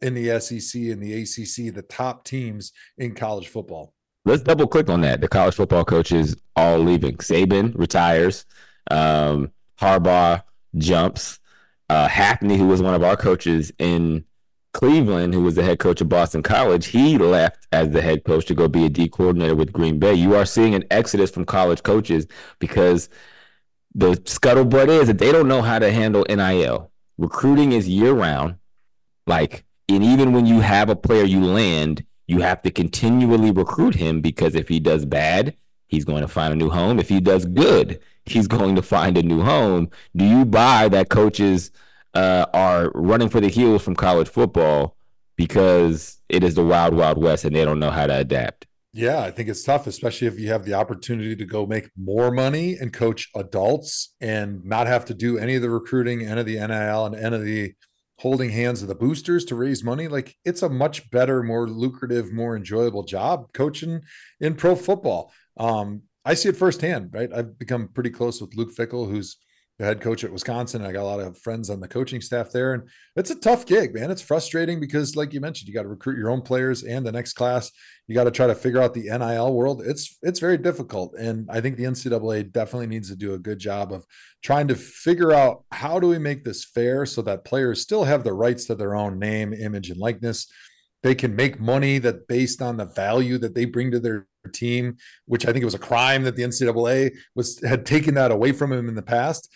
B: in the SEC and the ACC, the top teams in college football.
C: Let's double click on that. The college football coaches all leaving. Saban retires. Um, Harbaugh jumps. Uh, Hafley, who was one of our coaches in Cleveland, who was the head coach of Boston College, he left as the head coach to go be a D coordinator with Green Bay. You are seeing an exodus from college coaches because the scuttlebutt is that they don't know how to handle NIL. Recruiting is year round. Like, and even when you have a player you land, you have to continually recruit him because if he does bad, he's going to find a new home. If he does good, he's going to find a new home. Do you buy that coaches uh, are running for the heels from college football because it is the wild, wild west and they don't know how to adapt?
B: Yeah, I think it's tough, especially if you have the opportunity to go make more money and coach adults and not have to do any of the recruiting, any of the NIL, and any of the holding hands of the boosters to raise money. Like it's a much better, more lucrative, more enjoyable job coaching in pro football. Um, I see it firsthand, right? I've become pretty close with Luke Fickell, who's the head coach at Wisconsin. I got a lot of friends on the coaching staff there, and it's a tough gig, man. It's frustrating because, like you mentioned, you got to recruit your own players and the next class. You got to try to figure out the NIL world. It's it's very difficult, and I think the NCAA definitely needs to do a good job of trying to figure out how do we make this fair so that players still have the rights to their own name, image, and likeness. They can make money that based on the value that they bring to their team, which I think it was a crime that the NCAA was had taken that away from him in the past.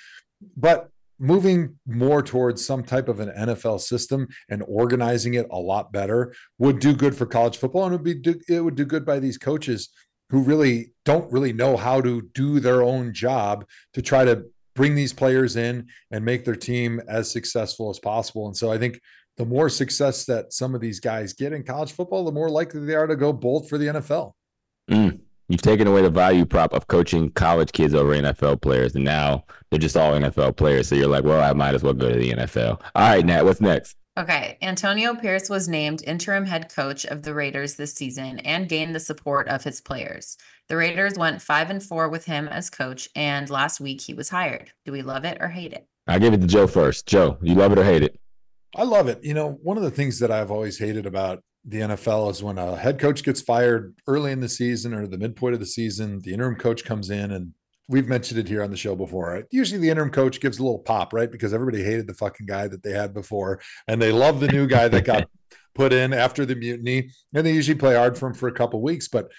B: But moving more towards some type of an NFL system and organizing it a lot better would do good for college football and it would be it would do good by these coaches who really don't really know how to do their own job to try to bring these players in and make their team as successful as possible. And so I think the more success that some of these guys get in college football, the more likely they are to go bold for the NFL.
C: Mm. You've taken away the value prop of coaching college kids over NFL players, and now they're just all NFL players. So you're like, well, I might as well go to the NFL. All right, Nat, what's next?
H: Okay. Antonio Pierce was named interim head coach of the Raiders this season and gained the support of his players. The Raiders went five and four with him as coach, and last week he was hired. Do we love it or hate it?
C: I'll give it to Joe first. Joe, you love it or hate it?
B: I love it. You know, one of the things that I've always hated about the NFL is when a head coach gets fired early in the season or the midpoint of the season, the interim coach comes in and we've mentioned it here on the show before. Right? Usually the interim coach gives a little pop, right? Because everybody hated the fucking guy that they had before and they love the new guy that got put in after the mutiny. And they usually play hard for him for a couple weeks. But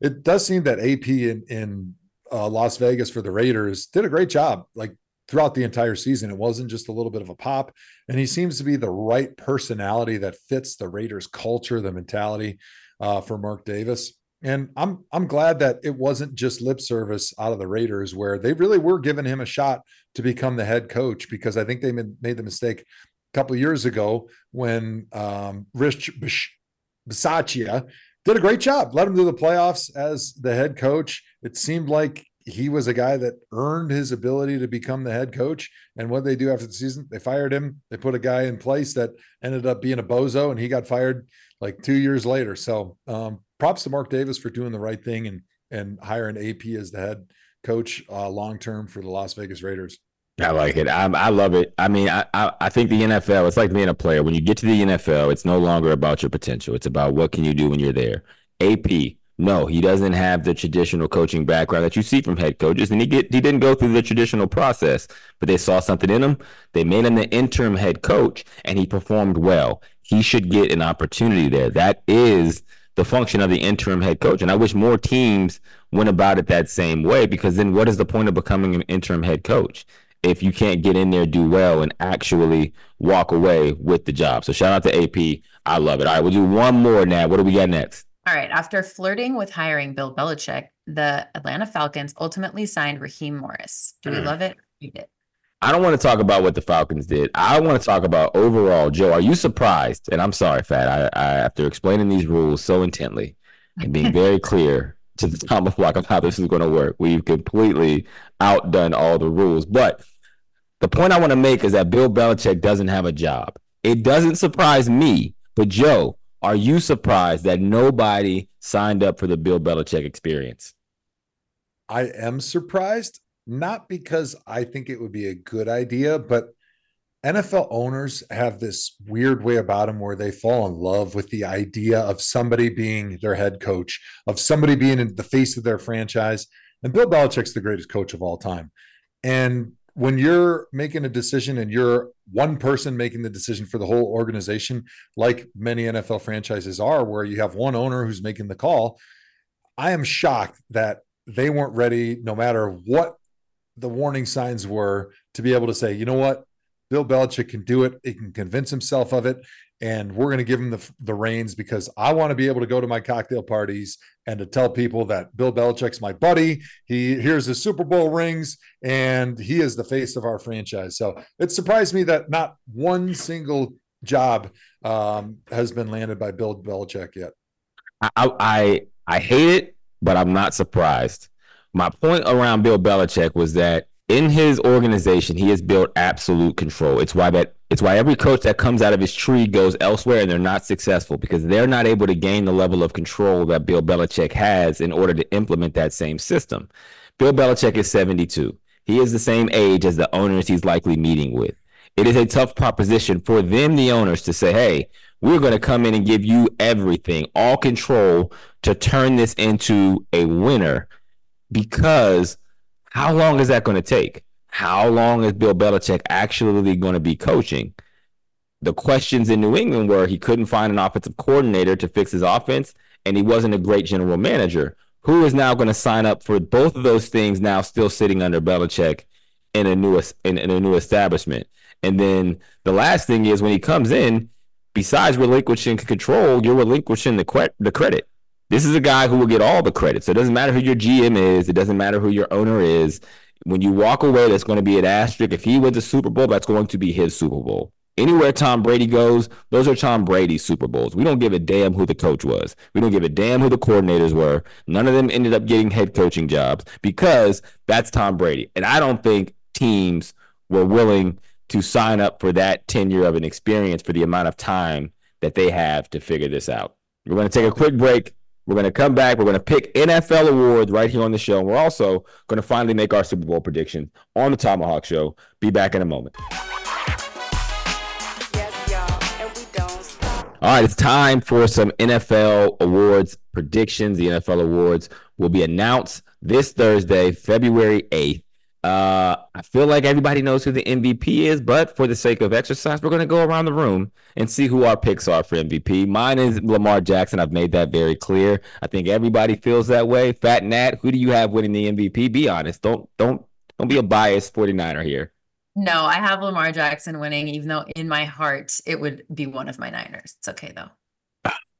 B: it does seem that AP in, in uh, Las Vegas for the Raiders did a great job. Like throughout the entire season. It wasn't just a little bit of a pop. And he seems to be the right personality that fits the Raiders culture, the mentality uh, for Mark Davis. And I'm I'm glad that it wasn't just lip service out of the Raiders where they really were giving him a shot to become the head coach because I think they made the mistake a couple years ago when um, Rich Bisaccia did a great job. Let him do the playoffs as the head coach. It seemed like he was a guy that earned his ability to become the head coach. And what they do after the season, they fired him. They put a guy in place that ended up being a bozo, and he got fired like two years later. So um, props to Mark Davis for doing the right thing and and hiring AP as the head coach uh, long term for the Las Vegas Raiders.
C: I like it. I, I love it. I mean, I, I, I think the NFL. It's like being a player. When you get to the NFL, it's no longer about your potential. It's about what can you do when you're there. AP no, he doesn't have the traditional coaching background that you see from head coaches, and he get he didn't go through the traditional process. But they saw something in him. They made him the interim head coach, and he performed well. He should get an opportunity there. That is the function of the interim head coach, and I wish more teams went about it that same way. Because then, what is the point of becoming an interim head coach if you can't get in there, do well, and actually walk away with the job? So shout out to AP. I love it. All right, we'll do one more now. What do we got next?
H: All right. After flirting with hiring Bill Belichick, the Atlanta Falcons ultimately signed Raheem Morris. Do we mm. love it? Hate it?
C: I don't want to talk about what the Falcons did. I want to talk about overall. Joe, are you surprised? And I'm sorry, Phat. I, I after explaining these rules so intently, and being very clear to the Thomas block of how this is going to work. We've completely outdone all the rules. But the point I want to make is that Bill Belichick doesn't have a job. It doesn't surprise me, but Joe, are you surprised that nobody signed up for the Bill Belichick experience?
B: I am surprised, not because I think it would be a good idea, but NFL owners have this weird way about them where they fall in love with the idea of somebody being their head coach, of somebody being in the face of their franchise. And Bill Belichick's the greatest coach of all time. And when you're making a decision and you're one person making the decision for the whole organization, like many NFL franchises are, where you have one owner who's making the call, I am shocked that they weren't ready, no matter what the warning signs were, to be able to say, you know what, Bill Belichick can do it. He can convince himself of it. And we're going to give him the, the reins because I want to be able to go to my cocktail parties and to tell people that Bill Belichick's my buddy. He here's his Super Bowl rings and he is the face of our franchise. So it surprised me that not one single job um, has been landed by Bill Belichick yet.
C: I, I I hate it, but I'm not surprised. My point around Bill Belichick was that in his organization, he has built absolute control. It's why that it's why every coach that comes out of his tree goes elsewhere and they're not successful because they're not able to gain the level of control that Bill Belichick has in order to implement that same system. Bill Belichick is 72. He is the same age as the owners he's likely meeting with. It is a tough proposition for them, the owners, to say, hey, we're going to come in and give you everything, all control to turn this into a winner because how long is that going to take? How long is Bill Belichick actually going to be coaching? The questions in New England were he couldn't find an offensive coordinator to fix his offense, and he wasn't a great general manager. Who is now going to sign up for both of those things now still sitting under Belichick in a new in, in a new establishment? And then the last thing is when he comes in, besides relinquishing control, you're relinquishing the, the credit. This is a guy who will get all the credit. So it doesn't matter who your GM is. It doesn't matter who your owner is. When you walk away, that's going to be an asterisk. If he wins a Super Bowl, that's going to be his Super Bowl. Anywhere Tom Brady goes, those are Tom Brady's Super Bowls. We don't give a damn who the coach was. We don't give a damn who the coordinators were. None of them ended up getting head coaching jobs because that's Tom Brady. And I don't think teams were willing to sign up for that tenure of an experience for the amount of time that they have to figure this out. We're going to take a quick break. We're going to come back. We're going to pick NFL awards right here on the show. And we're also going to finally make our Super Bowl prediction on the ThomaHawk Show. Be back in a moment. All right, it's time for some NFL awards predictions. The NFL awards will be announced this Thursday, February 8th. Uh, I feel like everybody knows who the MVP is, but for the sake of exercise, we're going to go around the room and see who our picks are for MVP. Mine is Lamar Jackson. I've made that very clear. I think everybody feels that way. Phat Nat, who do you have winning the MVP? Be honest. Don't don't don't be a biased 49er here.
H: No, I have Lamar Jackson winning, even though in my heart it would be one of my Niners. It's okay though.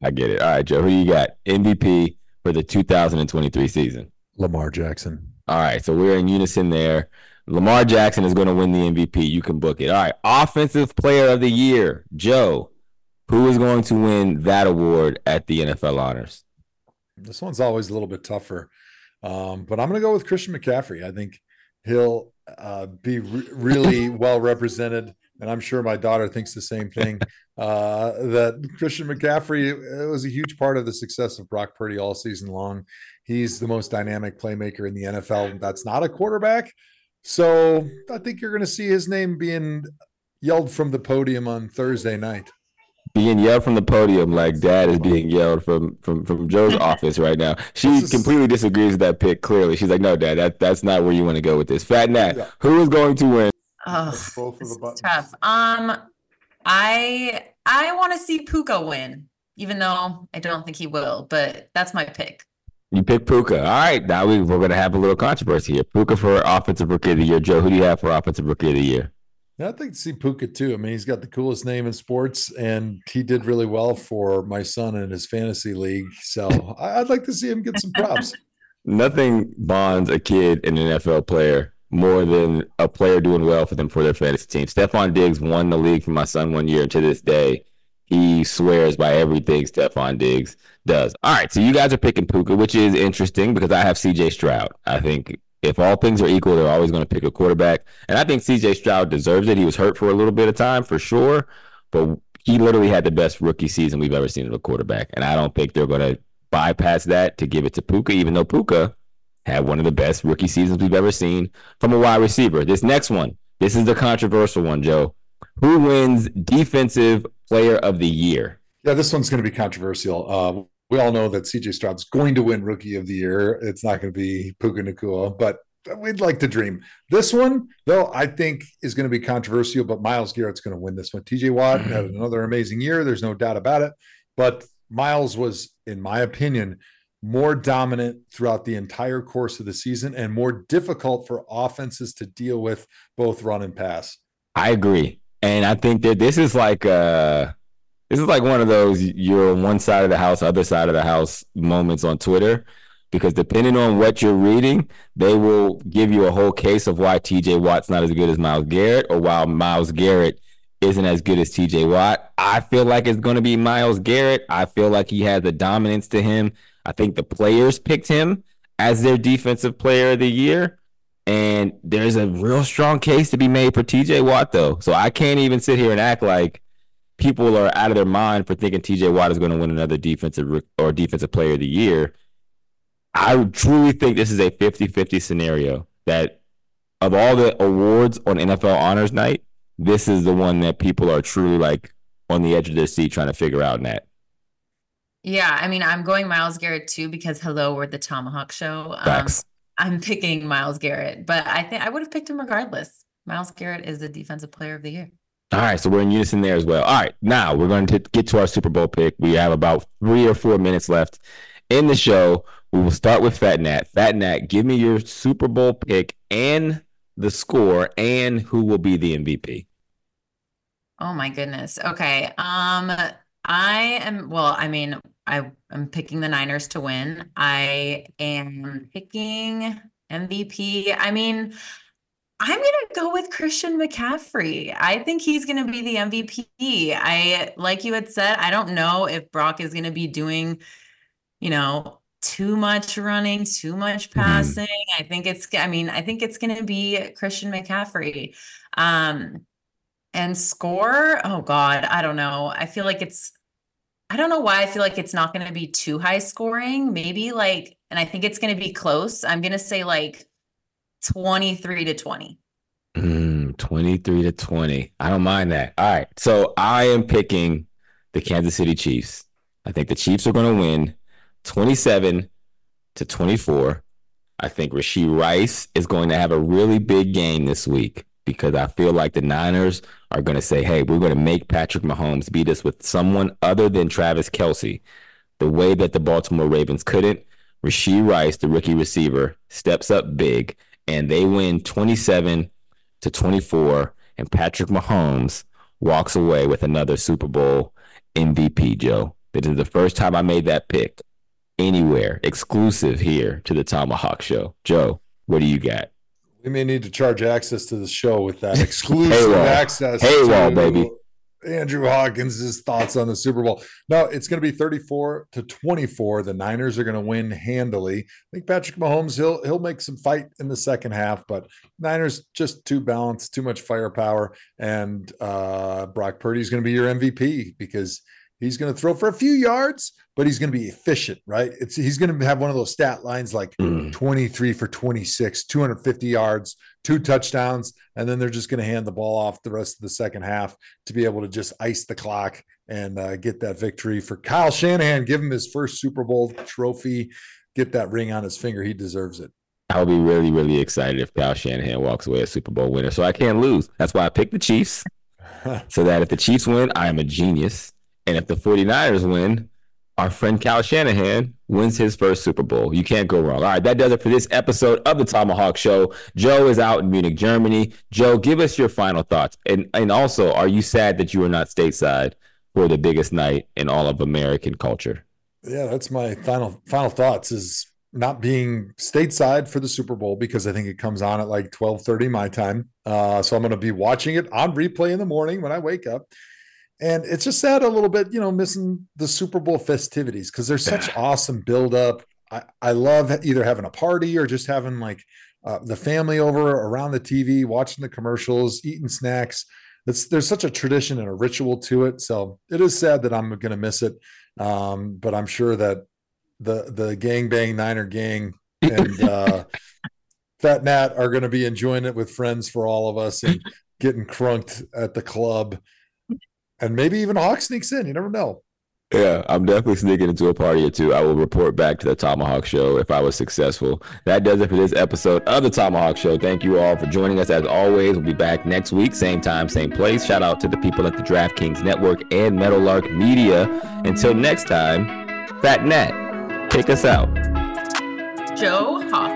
C: I get it. All right, Joe, who you got? MVP for the 2023 season.
B: Lamar Jackson.
C: All right, so we're in unison there. Lamar Jackson is going to win the MVP. You can book it. All right, Offensive Player of the Year, Joe. Who is going to win that award at the NFL Honors?
B: This one's always a little bit tougher, um, but I'm going to go with Christian McCaffrey. I think he'll uh, be re- really well represented, and I'm sure my daughter thinks the same thing. Uh, that Christian McCaffrey was a huge part of the success of Brock Purdy all season long. He's the most dynamic playmaker in the NFL. That's not a quarterback. So I think you're going to see his name being yelled from the podium on Thursday night.
C: Being yelled from the podium like dad is being yelled from from from Joe's office right now. She is, completely disagrees with that pick. Clearly, she's like, "No, dad, that that's not where you want to go with this." Phat Nat, yeah. who is going to win?
H: Oh, both of the buttons. tough. Um, I I want to see Puka win, even though I don't think he will. But that's my pick.
C: You pick Puka. All right. Now we, we're going to have a little controversy here. Puka for Offensive Rookie of the Year. Joe, who do you have for Offensive Rookie of the Year?
B: Yeah, I'd like to see Puka too. I mean, he's got the coolest name in sports, and he did really well for my son in his fantasy league. So I'd like to see him get some props.
C: Nothing bonds a kid and an NFL player more than a player doing well for them for their fantasy team. Stefon Diggs won the league for my son one year, and to this day, He swears by everything Stefon Diggs does. All right, so you guys are picking Puka, which is interesting because I have CJ Stroud. I think if all things are equal, they're always going to pick a quarterback. And I think CJ Stroud deserves it. He was hurt for a little bit of time for sure, but he literally had the best rookie season we've ever seen of a quarterback. And I don't think they're going to bypass that to give it to Puka, even though Puka had one of the best rookie seasons we've ever seen from a wide receiver. This next one, this is the controversial one, Joe. Who wins Defensive Player of the Year?
B: Yeah, this one's going to be controversial. Uh, we all know that CJ Stroud's going to win Rookie of the Year. It's not going to be Puka Nacua, but we'd like to dream. This one, though, I think is going to be controversial, but Myles Garrett's going to win this one. TJ Watt had another amazing year. There's no doubt about it. But Myles was, in my opinion, more dominant throughout the entire course of the season and more difficult for offenses to deal with both run and pass.
C: I agree. And I think that this is like uh this is like one of those you're on one side of the house, other side of the house moments on Twitter. Because depending on what you're reading, they will give you a whole case of why TJ Watt's not as good as Myles Garrett, or why Myles Garrett isn't as good as TJ Watt. I feel like it's going to be Myles Garrett. I feel like he has the dominance to him. I think the players picked him as their defensive player of the year. And there's a real strong case to be made for TJ Watt, though. So I can't even sit here and act like people are out of their mind for thinking TJ Watt is going to win another defensive or defensive player of the year. I truly think this is a 50 50 scenario that of all the awards on NFL Honors Night, this is the one that people are truly like on the edge of their seat trying to figure out Nat.
H: Yeah, I mean, I'm going Myles Garrett too because hello, we're the ThomaHawk Show. Um, I'm picking Myles Garrett, but I think I would have picked him regardless. Myles Garrett is the defensive player of the year.
C: All right, so we're in unison there as well. All right, now we're going to get to our Super Bowl pick. We have about three or four minutes left in the show. We will start with Phat Nat. Phat Nat, give me your Super Bowl pick and the score and who will be the MVP.
H: Oh my goodness. Okay. Um, I am well, I mean, I am picking the Niners to win. I am picking MVP. I mean, I'm going to go with Christian McCaffrey. I think he's going to be the MVP. I, like you had said, I don't know if Brock is going to be doing, you know, too much running, too much passing. Mm-hmm. I think it's, I mean, I think it's going to be Christian McCaffrey. Um, and score, oh God, I don't know. I feel like it's, I don't know why I feel like it's not going to be too high scoring. Maybe like, and I think it's going to be close. I'm going to say like 23 to 20.
C: Mm, 23 to 20. I don't mind that. All right. So I am picking the Kansas City Chiefs. I think the Chiefs are going to win 27 to 24. I think Rashee Rice is going to have a really big game this week because I feel like the Niners are going to say, hey, we're going to make Patrick Mahomes beat us with someone other than Travis Kelce, The way that the Baltimore Ravens couldn't, Rashee Rice, the rookie receiver, steps up big and they win 27 to 24. And Patrick Mahomes walks away with another Super Bowl MVP, Joe. This is the first time I made that pick anywhere, exclusive here to the ThomaHawk Show. Joe, what do you got?
B: We may need to charge access to the show with that exclusive access.
C: Hey, wall, baby.
B: Andrew Hawkins' thoughts on the Super Bowl. No, it's going to be 34 to 24. The Niners are going to win handily. I think Patrick Mahomes he'll he'll make some fight in the second half, but Niners just too balanced, too much firepower, and uh, Brock Purdy is going to be your MVP because He's going to throw for a few yards, but he's going to be efficient, right? It's he's going to have one of those stat lines like mm. 23 for 26, 250 yards, two touchdowns, and then they're just going to hand the ball off the rest of the second half to be able to just ice the clock and uh, get that victory for Kyle Shanahan. Give him his first Super Bowl trophy, get that ring on his finger. He deserves it.
C: I'll be really, really excited if Kyle Shanahan walks away a Super Bowl winner. So I can't lose. That's why I picked the Chiefs. so that if the Chiefs win, I am a genius. And if the 49ers win, our friend Kyle Shanahan wins his first Super Bowl. You can't go wrong. All right, that does it for this episode of the ThomaHawk Show. Joe is out in Munich, Germany. Joe, give us your final thoughts. And and also, are you sad that you are not stateside for the biggest night in all of American culture?
B: Yeah, that's my final final thoughts is not being stateside for the Super Bowl because I think it comes on at like 12:30 my time. Uh, so I'm going to be watching it on replay in the morning when I wake up And it's just sad a little bit, you know, missing the Super Bowl festivities because there's such awesome build up. I, I love either having a party or just having like uh, the family over around the TV, watching the commercials, eating snacks. It's, there's such a tradition and a ritual to it. So it is sad that I'm going to miss it. Um, but I'm sure that the the gang bang Niner gang and uh, Phat Nat are going to be enjoying it with friends for all of us and getting crunked at the club. And maybe even Hawk sneaks in. You never know.
C: Yeah, I'm definitely sneaking into a party or two. I will report back to the ThomaHawk Show if I was successful. That does it for this episode of the ThomaHawk Show. Thank you all for joining us. As always, we'll be back next week, same time, same place. Shout out to the people at the DraftKings Network and Meadowlark Media. Until next time, Phat Nat, take us out.
H: Joe, hawk